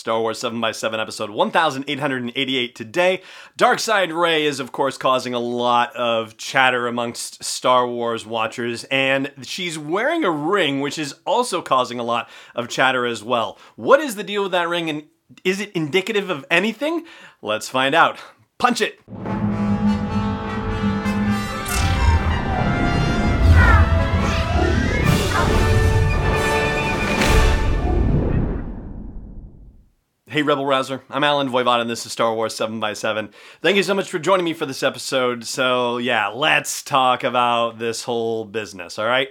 Star Wars 7x7 episode 1888 today. Darkside Rey is, of course, causing a lot of chatter amongst Star Wars watchers, and she's wearing a ring, which is also causing a lot of chatter as well. What is the deal with that ring, and is it indicative of anything? Let's find out. Punch it! Hey Rebel Rouser, I'm Allen Voivod and this is Star Wars 7x7. Thank you so much for joining me for this episode. So, yeah, let's talk about this whole business, alright?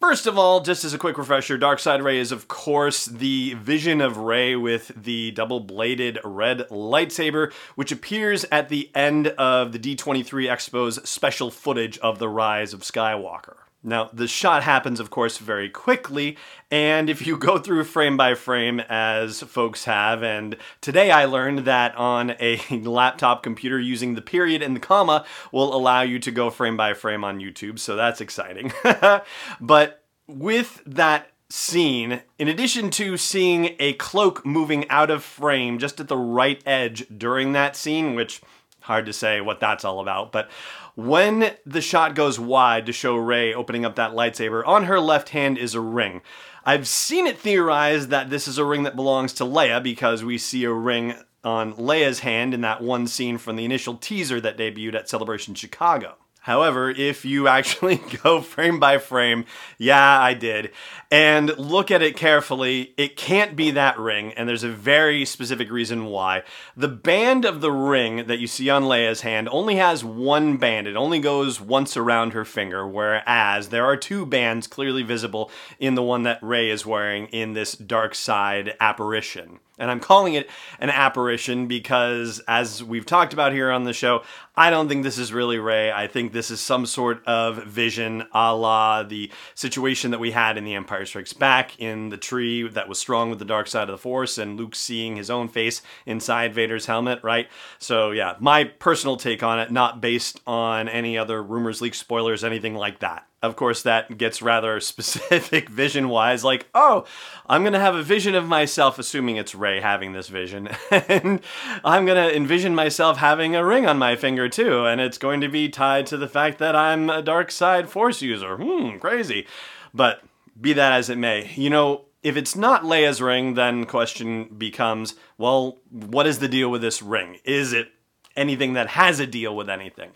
First of all, just as a quick refresher, Darkside Rey is, of course, the vision of Rey with the double bladed red lightsaber, which appears at the end of the D23 Expo's special footage of the rise of Skywalker. Now, the shot happens, of course, very quickly, and if you go through frame by frame, as folks have, and today I learned that on a laptop computer using the period and the comma will allow you to go frame by frame on YouTube, so that's exciting. but with that scene, in addition to seeing a cloak moving out of frame just at the right edge during that scene, which hard to say what that's all about, but when the shot goes wide to show Rey opening up that lightsaber, on her left hand is a ring. I've seen it theorized that this is a ring that belongs to Leia because we see a ring on Leia's hand in that one scene from the initial teaser that debuted at Celebration Chicago. However, if you actually go frame by frame, yeah, I did, and look at it carefully, it can't be that ring, and there's a very specific reason why. The band of the ring that you see on Leia's hand only has one band. It only goes once around her finger, whereas there are two bands clearly visible in the one that Rey is wearing in this dark side apparition. And I'm calling it an apparition because, as we've talked about here on the show, I don't think this is really Rey. I think this is some sort of vision a la the situation that we had in The Empire Strikes Back in the tree that was strong with the dark side of the Force and Luke seeing his own face inside Vader's helmet, right? So, yeah, my personal take on it, not based on any other rumors, leaks, spoilers, anything like that of course, that gets rather specific vision wise. Like, oh, I'm going to have a vision of myself, assuming it's Rey having this vision. and I'm going to envision myself having a ring on my finger too. And it's going to be tied to the fact that I'm a dark side force user. Hmm, crazy. But be that as it may, you know, if it's not Leia's ring, then question becomes, well, what is the deal with this ring? Is it anything that has a deal with anything?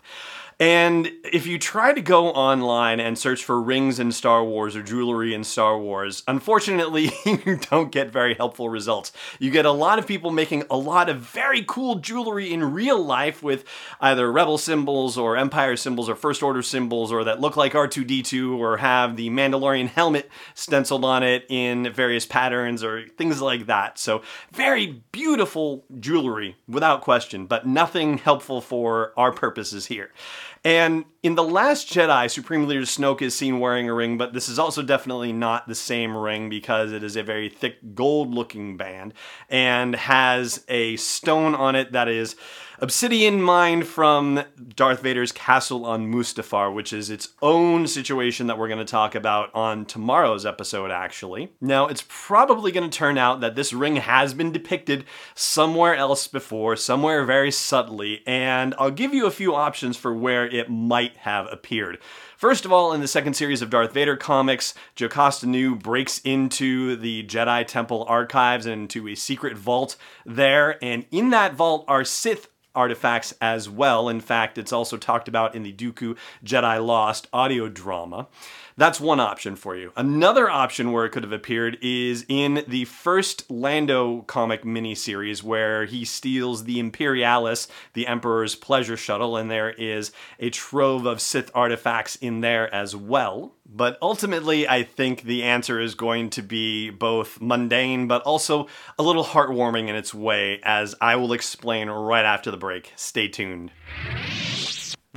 And if you try to go online and search for rings in Star Wars or jewelry in Star Wars, unfortunately, you don't get very helpful results. You get a lot of people making a lot of very cool jewelry in real life with either Rebel symbols or Empire symbols or First Order symbols or that look like R2D2 or have the Mandalorian helmet stenciled on it in various patterns or things like that. So, very beautiful jewelry without question, but nothing helpful for our purposes here. And in The Last Jedi, Supreme Leader Snoke is seen wearing a ring, but this is also definitely not the same ring because it is a very thick gold looking band and has a stone on it that is obsidian mined from Darth Vader's castle on Mustafar, which is its own situation that we're going to talk about on tomorrow's episode, actually. Now, it's probably going to turn out that this ring has been depicted somewhere else before, somewhere very subtly, and I'll give you a few options for where it might have appeared. First of all, in the second series of Darth Vader comics, Jocasta Nu breaks into the Jedi Temple archives and into a secret vault there, and in that vault are Sith artifacts as well. In fact, it's also talked about in the Dooku Jedi Lost audio drama. That's one option for you. Another option where it could have appeared is in the first Lando comic miniseries where he steals the Imperialis, the Emperor's pleasure shuttle, and there is a trove of Sith artifacts in there as well. But ultimately, I think the answer is going to be both mundane but also a little heartwarming in its way, as I will explain right after the break. Stay tuned.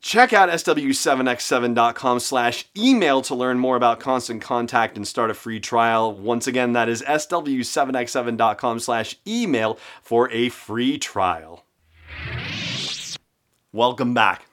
Check out sw7x7.com slash email to learn more about Constant Contact and start a free trial. Once again, that is sw7x7.com slash email for a free trial. Welcome back.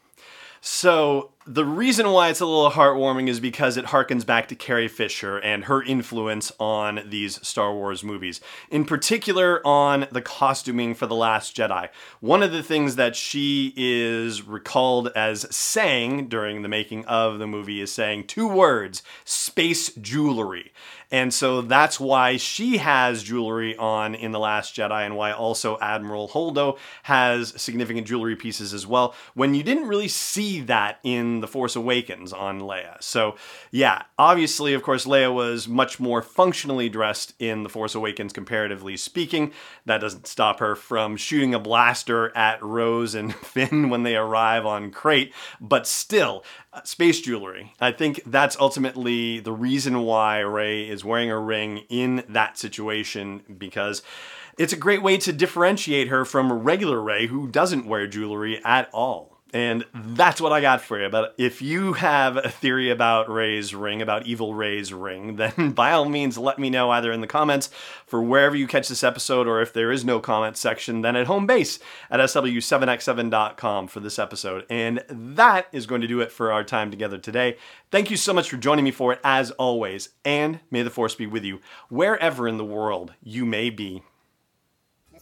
So, the reason why it's a little heartwarming is because it harkens back to Carrie Fisher and her influence on these Star Wars movies. In particular, on the costuming for The Last Jedi. One of the things that she is recalled as saying during the making of the movie is saying two words space jewelry. And so that's why she has jewelry on in The Last Jedi, and why also Admiral Holdo has significant jewelry pieces as well, when you didn't really see that in The Force Awakens on Leia. So, yeah, obviously, of course, Leia was much more functionally dressed in The Force Awakens, comparatively speaking. That doesn't stop her from shooting a blaster at Rose and Finn when they arrive on Crait, but still, space jewelry. I think that's ultimately the reason why Rey is wearing a ring in that situation because it's a great way to differentiate her from regular Rey who doesn't wear jewelry at all. And that's what I got for you. But if you have a theory about Rey's ring, about Evil Rey's ring, then by all means let me know either in the comments for wherever you catch this episode, or if there is no comment section, then at home base at sw7x7.com for this episode. And that is going to do it for our time together today. Thank you so much for joining me for it, as always, and may the force be with you wherever in the world you may be